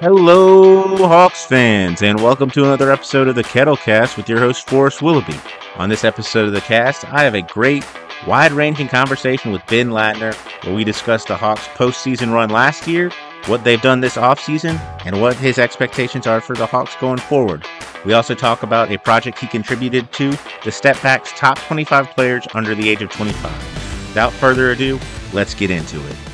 Hello, Hawks fans, and welcome to another episode of the Kettlecast with your host, Forrest Willoughby. On this episode of the cast, I have a great, wide ranging conversation with Ben Ladner where we discuss the Hawks' postseason run last year, what they've done this offseason, and what his expectations are for the Hawks going forward. We also talk about a project he contributed to, the Step Back's top 25 players under the age of 25. Without further ado, let's get into it.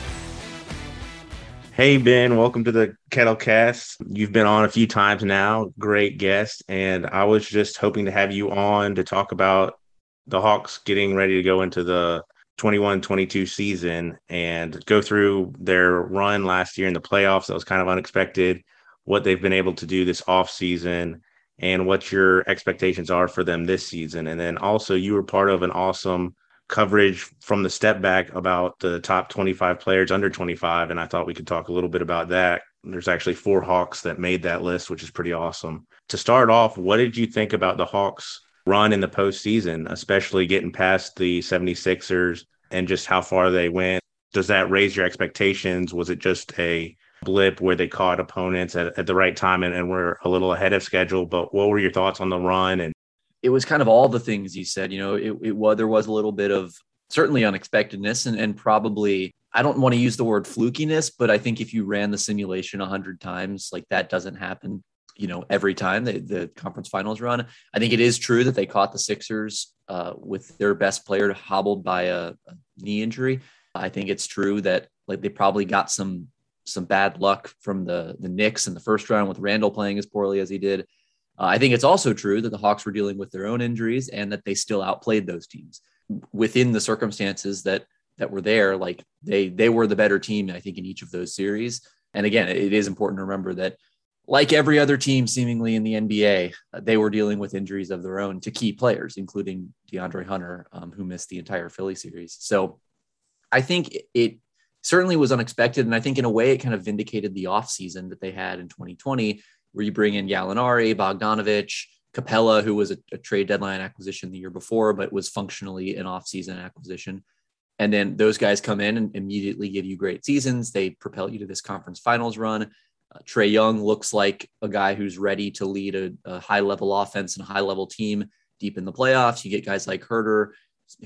Hey Ben, welcome to the Kettlecast. You've been on a few times now, great guest, and I was just hoping to have you on to talk about the Hawks getting ready to go into the 21-22 season and go through their run last year in the playoffs. That was kind of unexpected. What they've been able to do this off season and what your expectations are for them this season. And then also you were part of an awesome coverage from the step back about the top 25 players under 25. And I thought we could talk a little bit about that. There's actually four Hawks that made that list, which is pretty awesome. To start off, what did you think about the Hawks run in the postseason, especially getting past the 76ers and just how far they went? Does that raise your expectations? Was it just a blip where they caught opponents at, at the right time and, and were a little ahead of schedule? But what were your thoughts on the run and it was kind of all the things you said. You know, it, it was there was a little bit of certainly unexpectedness and, and probably I don't want to use the word flukiness, but I think if you ran the simulation a hundred times, like that doesn't happen, you know, every time the, the conference finals run. I think it is true that they caught the Sixers uh, with their best player hobbled by a, a knee injury. I think it's true that like they probably got some some bad luck from the the Knicks in the first round with Randle playing as poorly as he did. Uh, I think it's also true that the Hawks were dealing with their own injuries and that they still outplayed those teams within the circumstances that that were there. Like they they were the better team, I think, in each of those series. And again, it is important to remember that, like every other team, seemingly in the NBA, uh, they were dealing with injuries of their own to key players, including DeAndre Hunter, um, who missed the entire Philly series. So I think it, it certainly was unexpected, and I think in a way it kind of vindicated the offseason that they had in 2020 where you bring in Gallinari, Bogdanovich, Capela, who was a, a, trade deadline acquisition the year before, but was functionally an offseason acquisition. And then those guys come in and immediately give you great seasons. They propel you to this conference finals run. Uh, Trae Young looks like a guy who's ready to lead a, a high level offense and high level team deep in the playoffs. You get guys like Huerter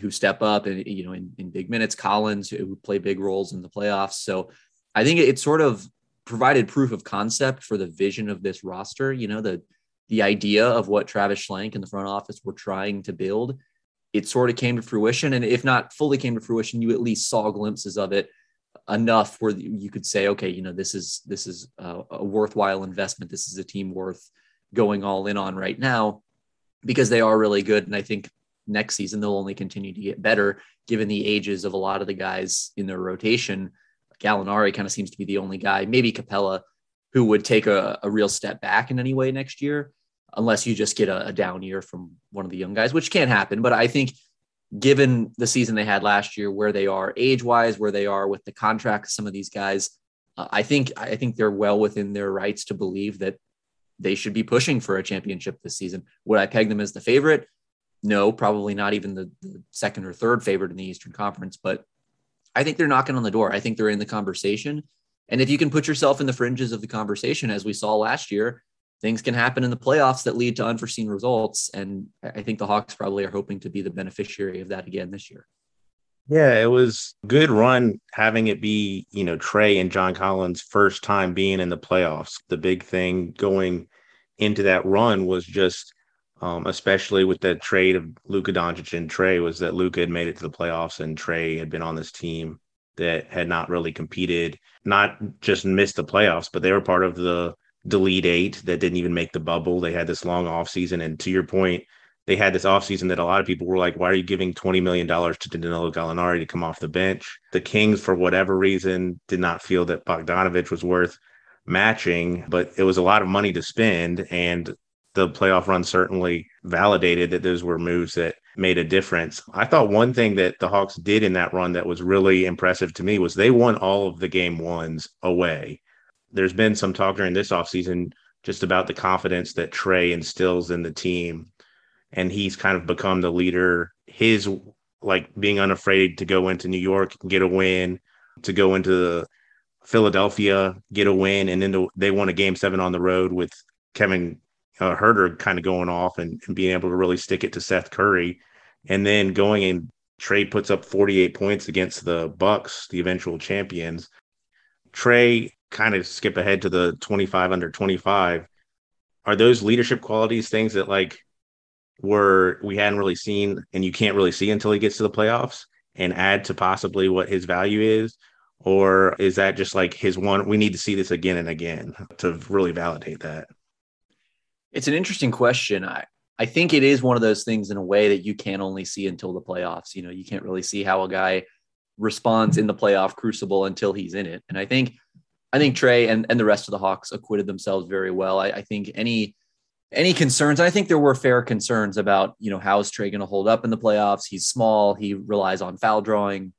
who step up and, you know, in, in big minutes, Collins who play big roles in the playoffs. So I think it's sort of provided proof of concept for the vision of this roster. You know, the the idea of what Travis Schlenk and the front office were trying to build. It sort of came to fruition, and if not fully came to fruition, you at least saw glimpses of it enough where you could say, okay, you know, this is this is a, a worthwhile investment. This is a team worth going all in on right now because they are really good, and I think next season they'll only continue to get better given the ages of a lot of the guys in their rotation Gallinari kind of seems to be the only guy, maybe Capela, who would take a, a real step back in any way next year, unless you just get a, a down year from one of the young guys, which can't happen. But I think given the season they had last year, where they are age wise, where they are with the contracts, some of these guys, uh, I think I think they're well within their rights to believe that they should be pushing for a championship this season. Would I peg them as the favorite? No, probably not even the, the second or third favorite in the Eastern Conference, but I think they're knocking on the door. I think they're in the conversation. And if you can put yourself in the fringes of the conversation, as we saw last year, things can happen in the playoffs that lead to unforeseen results. And I think the Hawks probably are hoping to be the beneficiary of that again this year. Yeah, it was good run having it be, you know, Trae and John Collins' first time being in the playoffs. The big thing going into that run was just um, especially with the trade of Luka Doncic and Trae, was that Luka had made it to the playoffs and Trae had been on this team that had not really competed, not just missed the playoffs, but they were part of the delete eight that didn't even make the bubble. They had this long offseason. And to your point, they had this offseason that a lot of people were like, why are you giving $20 million to Danilo Gallinari to come off the bench? The Kings, for whatever reason, did not feel that Bogdanovich was worth matching, but it was a lot of money to spend. And the playoff run certainly validated that those were moves that made a difference. I thought one thing that the Hawks did in that run that was really impressive to me was they won all of the game ones away. There's been some talk during this offseason just about the confidence that Trae instills in the team. And he's kind of become the leader. His like being unafraid to go into New York and get a win, to go into Philadelphia get a win, and then the, they won a game seven on the road with Kevin uh, Huerter kind of going off and, and being able to really stick it to Seth Curry, and then going and Trae puts up 48 points against the Bucks, the eventual champions. Trae kind of skip ahead to the 25 under 25. Are those leadership qualities things that like were we hadn't really seen and you can't really see until he gets to the playoffs and add to possibly what his value is? Or is that just like his one? We need to see this again and again to really validate that. It's an interesting question. I, I think it is one of those things in a way that you can only see until the playoffs. You know, you can't really see how a guy responds in the playoff crucible until he's in it. And I think, I think Trae and, and the rest of the Hawks acquitted themselves very well. I, I think any any concerns? I think there were fair concerns about, you know, how is Trae going to hold up in the playoffs? He's small. He relies on foul drawing.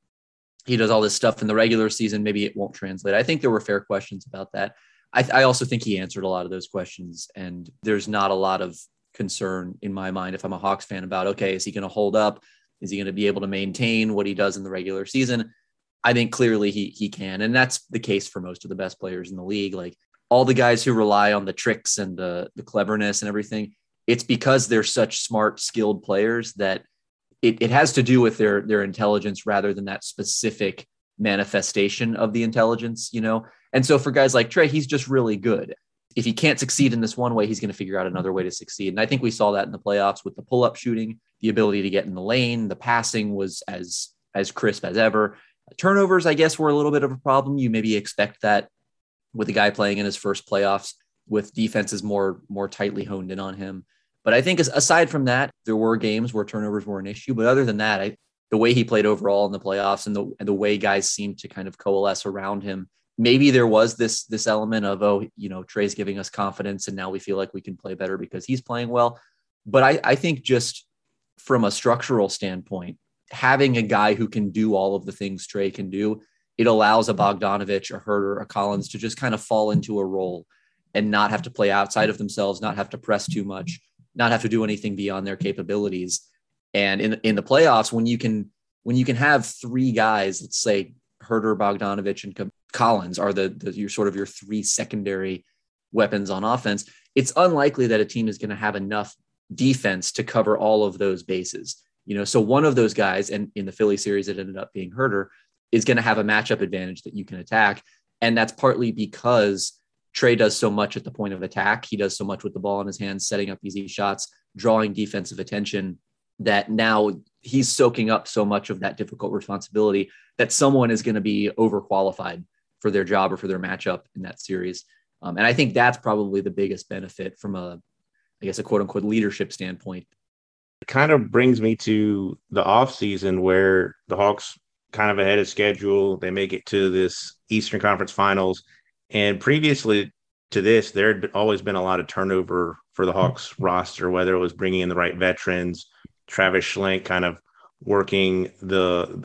He does all this stuff in the regular season. Maybe it won't translate. I think there were fair questions about that. I, I also think he answered a lot of those questions, and there's not a lot of concern in my mind if I'm a Hawks fan about, okay, is he going to hold up? Is he going to be able to maintain what he does in the regular season? I think clearly he he can, and that's the case for most of the best players in the league. Like all the guys who rely on the tricks and the the cleverness and everything, it's because they're such smart, skilled players that it, it has to do with their their intelligence rather than that specific manifestation of the intelligence, you know. And so for guys like Trae, he's just really good. If he can't succeed in this one way, he's going to figure out another way to succeed. And I think we saw that in the playoffs with the pull-up shooting, the ability to get in the lane, the passing was as as crisp as ever. Turnovers, I guess, were a little bit of a problem. You maybe expect that with a guy playing in his first playoffs with defenses more more tightly honed in on him. But I think aside from that, there were games where turnovers were an issue. But other than that, I, the way he played overall in the playoffs and the and the way guys seemed to kind of coalesce around him, maybe there was this this element of oh, you know, Trae's giving us confidence, and now we feel like we can play better because he's playing well. But I, I think just from a structural standpoint, having a guy who can do all of the things Trae can do it allows a Bogdanovich, a Huerter a Collins to just kind of fall into a role and not have to play outside of themselves, not have to press too much, not have to do anything beyond their capabilities. And in in the playoffs, when you can when you can have three guys, let's say Huerter Bogdanovich, and Collins are the, the your sort of your three secondary weapons on offense, it's unlikely that a team is going to have enough defense to cover all of those bases. You know, so one of those guys, and in the Philly series, it ended up being Huerter, is going to have a matchup advantage that you can attack. And that's partly because Trae does so much at the point of attack. He does so much with the ball in his hands, setting up easy shots, drawing defensive attention that now he's soaking up so much of that difficult responsibility that someone is going to be overqualified for their job or for their matchup in that series. Um, and I think that's probably the biggest benefit from a, I guess, a quote unquote leadership standpoint. It kind of brings me to the offseason where the Hawks kind of ahead of schedule. They make it to this Eastern Conference Finals. And previously to this, there had always been a lot of turnover for the Hawks roster, whether it was bringing in the right veterans, Travis Schlenk kind of working the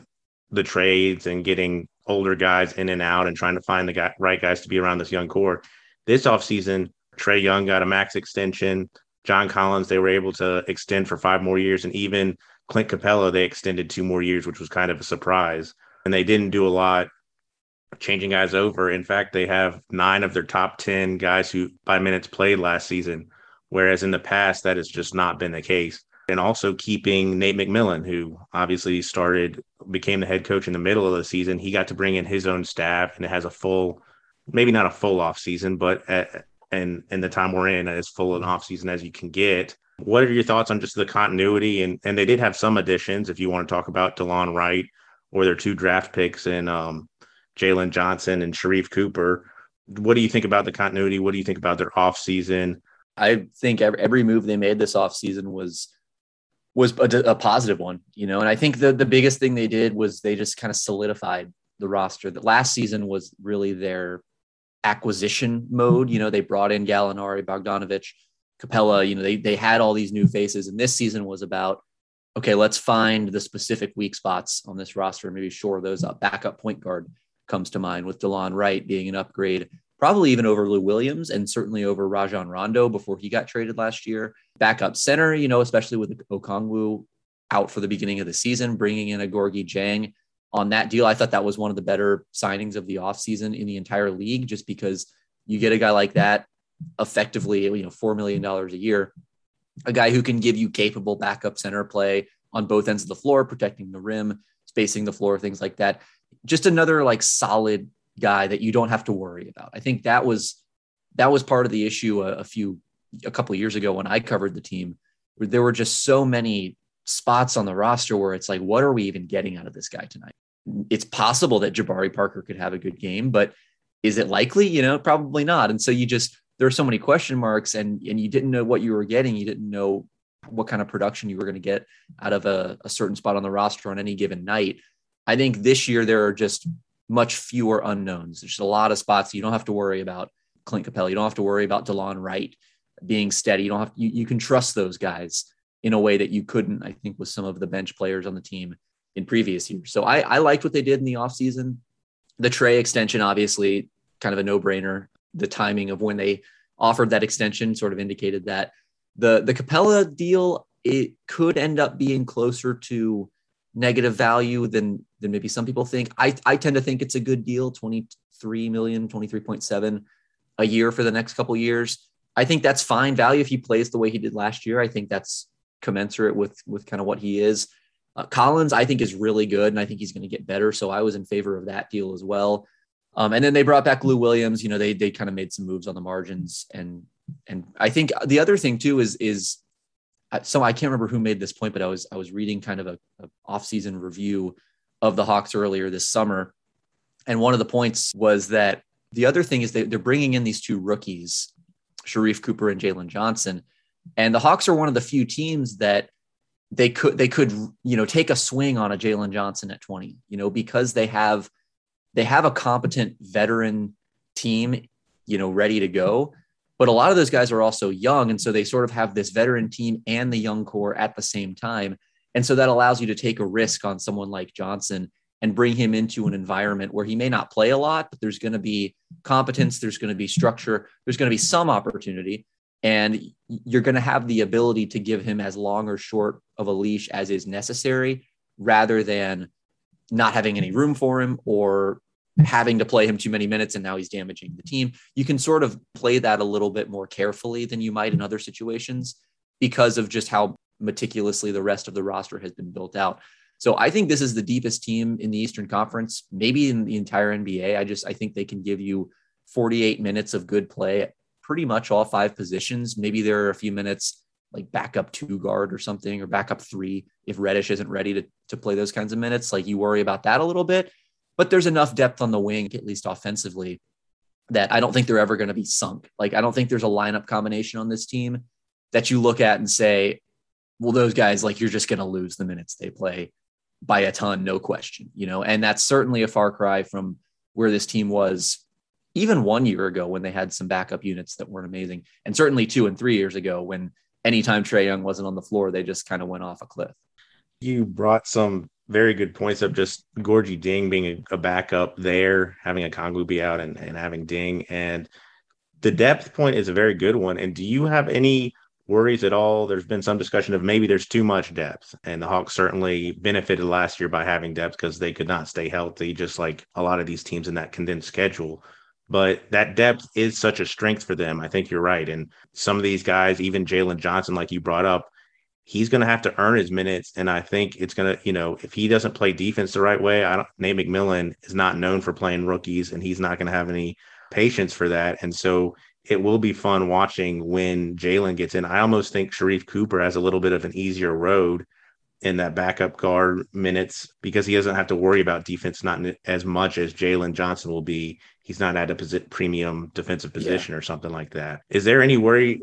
the trades and getting older guys in and out and trying to find the guy, right guys to be around this young core. This offseason, Trae Young got a max extension. John Collins, they were able to extend for five more years. And even Clint Capela, they extended two more years, which was kind of a surprise. And they didn't do a lot changing guys over. In fact, they have nine of their top 10 guys who by minutes played last season, whereas in the past, that has just not been the case. And also keeping Nate McMillan, who obviously started, became the head coach in the middle of the season. He got to bring in his own staff and it has a full, maybe not a full off season, but at, and in the time we're in, as full an off season as you can get. What are your thoughts on just the continuity? And and they did have some additions. If you want to talk about Delon Wright or their two draft picks and um, Jalen Johnson and Sharife Cooper. What do you think about the continuity? What do you think about their off season? I think every, every move they made this off season was was a, a, positive one, you know. And I think the the biggest thing they did was they just kind of solidified the roster. That last season was really their acquisition mode. You know, they brought in Gallinari, Bogdanovich, Capela. you know, they they had all these new faces, and this season was about okay, let's find the specific weak spots on this roster and maybe shore those up. Backup point guard comes to mind with Delon Wright being an upgrade, probably even over Lou Williams and certainly over Rajon Rondo before he got traded last year. Backup center, you know, especially with Okongwu out for the beginning of the season, bringing in a Gorgui Dieng on that deal. I thought that was one of the better signings of the offseason in the entire league, just because you get a guy like that effectively, you know, $4 million a year, a guy who can give you capable backup center play on both ends of the floor, protecting the rim, spacing the floor, things like that. Just another like solid guy that you don't have to worry about. I think that was that was part of the issue a, a few a couple of years ago when I covered the team, where there were just so many spots on the roster where it's like, what are we even getting out of this guy tonight? It's possible that Jabari Parker could have a good game, but is it likely? You know, probably not. And so you just there are so many question marks, and and you didn't know what you were getting. You didn't know what kind of production you were going to get out of a, a certain spot on the roster on any given night. I think this year there are just much fewer unknowns. There's a lot of spots you don't have to worry about Clint Capela. You don't have to worry about Delon Wright being steady. You don't have you, you can trust those guys in a way that you couldn't, I think, with some of the bench players on the team in previous years. So I, I liked what they did in the offseason. The Trae extension, obviously, kind of a no-brainer. The timing of when they offered that extension sort of indicated that. The the Capela deal, it could end up being closer to negative value than than maybe some people think. I, I tend to think it's a good deal, 23 million, 23.7 a year for the next couple years. I think that's fine value if he plays the way he did last year. I think that's commensurate with with kind of what he is. Uh, Collins, I think, is really good, and I think he's going to get better. So I was in favor of that deal as well. Um, and then they brought back Lou Williams. You know, they they kind of made some moves on the margins, and and I think the other thing too is is so I can't remember who made this point, but I was I was reading kind of a, a off-season review of the Hawks earlier this summer, and one of the points was that the other thing is they, they're bringing in these two rookies, Sharife Cooper and Jalen Johnson, and the Hawks are one of the few teams that they could they could you know take a swing on a Jalen Johnson at 20, you know, because they have they have a competent veteran team, you know, ready to go. But a lot of those guys are also young. And so they sort of have this veteran team and the young core at the same time. And so that allows you to take a risk on someone like Johnson and bring him into an environment where he may not play a lot, but there's going to be competence, there's going to be structure, there's going to be some opportunity. And you're going to have the ability to give him as long or short of a leash as is necessary rather than not having any room for him or having to play him too many minutes and now he's damaging the team. You can sort of play that a little bit more carefully than you might in other situations because of just how meticulously the rest of the roster has been built out. So I think this is the deepest team in the Eastern Conference, maybe in the entire NBA. I just I think they can give you 48 minutes of good play pretty much all five positions. Maybe there are a few minutes like backup two guard or something, or backup three if Reddish isn't ready to, to play those kinds of minutes. Like you worry about that a little bit, but there's enough depth on the wing, at least offensively, that I don't think they're ever going to be sunk. Like I don't think there's a lineup combination on this team that you look at and say, well, those guys, like you're just going to lose the minutes they play by a ton, no question, you know, and that's certainly a far cry from where this team was even one year ago when they had some backup units that weren't amazing, and certainly two and three years ago when anytime Trae Young wasn't on the floor, they just kind of went off a cliff. You brought some very good points up just Gorgui Dieng being a, a, backup there, having Okongwu be out and, and having Dieng. And the depth point is a very good one. And do you have any worries at all? There's been some discussion of maybe there's too much depth. And the Hawks certainly benefited last year by having depth because they could not stay healthy, just like a lot of these teams in that condensed schedule but that depth is such a strength for them. I think you're right. And some of these guys, even Jalen Johnson, like you brought up, he's going to have to earn his minutes. And I think it's going to, you know, if he doesn't play defense the right way, I don't, Nate McMillan is not known for playing rookies and he's not going to have any patience for that. And so it will be fun watching when Jalen gets in. I almost think Sharife Cooper has a little bit of an easier road in that backup guard minutes because he doesn't have to worry about defense not as much as Jalen Johnson will be. He's not at a posi- premium defensive position yeah. or something like that. Is there any worry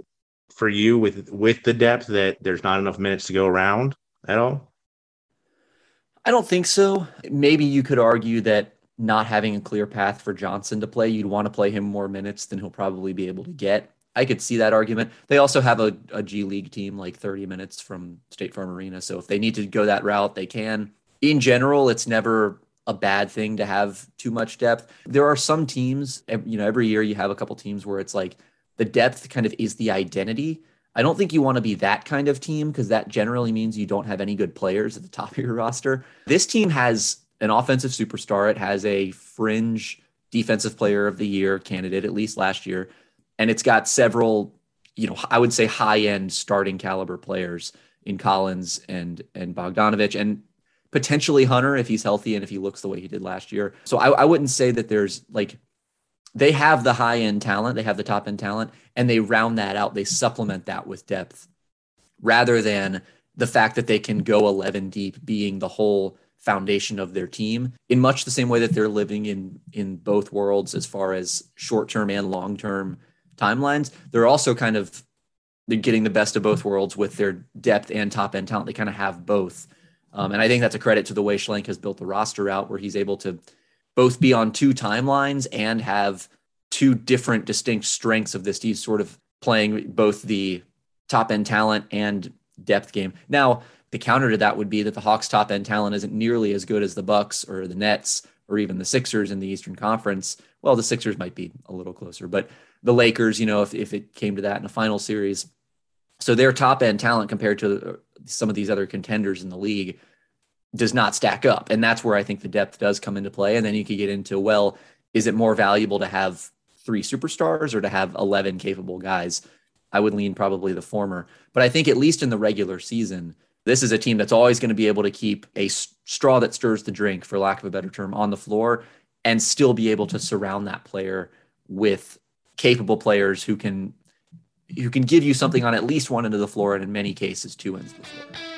for you with with the depth that there's not enough minutes to go around at all? I don't think so. Maybe you could argue that not having a clear path for Johnson to play, you'd want to play him more minutes than he'll probably be able to get. I could see that argument. They also have a, a G League team like 30 minutes from State Farm Arena. So if they need to go that route, they can. In general, it's never a bad thing to have too much depth. There are some teams, you know, every year you have a couple teams where it's like the depth kind of is the identity. I don't think you want to be that kind of team because that generally means you don't have any good players at the top of your roster. This team has an offensive superstar. It has a fringe defensive player of the year candidate, at least last year. And it's got several, you know, I would say high end starting caliber players in Collins and and Bogdanovich and potentially Hunter if he's healthy and if he looks the way he did last year. So I, I wouldn't say that there's like they have the high end talent, they have the top end talent, and they round that out. They supplement that with depth rather than the fact that they can go 11 deep being the whole foundation of their team in much the same way that they're living in in both worlds as far as short-term and long-term timelines they're also kind of they're getting the best of both worlds with their depth and top end talent they kind of have both um, and i think that's a credit to the way schlenk has built the roster out where he's able to both be on two timelines and have two different distinct strengths of this team sort of playing both the top end talent and depth game. Now, the counter to that would be that the Hawks top end talent isn't nearly as good as the Bucks or the Nets or even the Sixers in the Eastern Conference. Well, the Sixers might be a little closer, but the Lakers, you know, if, if it came to that in a final series. So their top end talent compared to some of these other contenders in the league does not stack up. And that's where I think the depth does come into play. And then you could get into, well, is it more valuable to have three superstars or to have 11 capable guys? I would lean probably the former. But I think at least in the regular season, this is a team that's always going to be able to keep a straw that stirs the drink, for lack of a better term, on the floor and still be able to surround that player with capable players who can who can give you something on at least one end of the floor and in many cases two ends of the floor.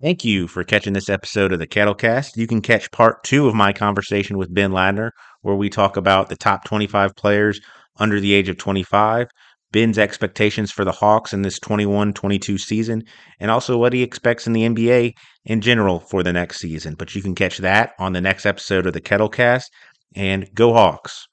Thank you for catching this episode of the Kettlecast. You can catch part two of my conversation with Ben Ladner, where we talk about the top 25 players under the age of 25, Ben's expectations for the Hawks in this 21 22 season, and also what he expects in the NBA in general for the next season. But you can catch that on the next episode of the Kettlecast. And go Hawks!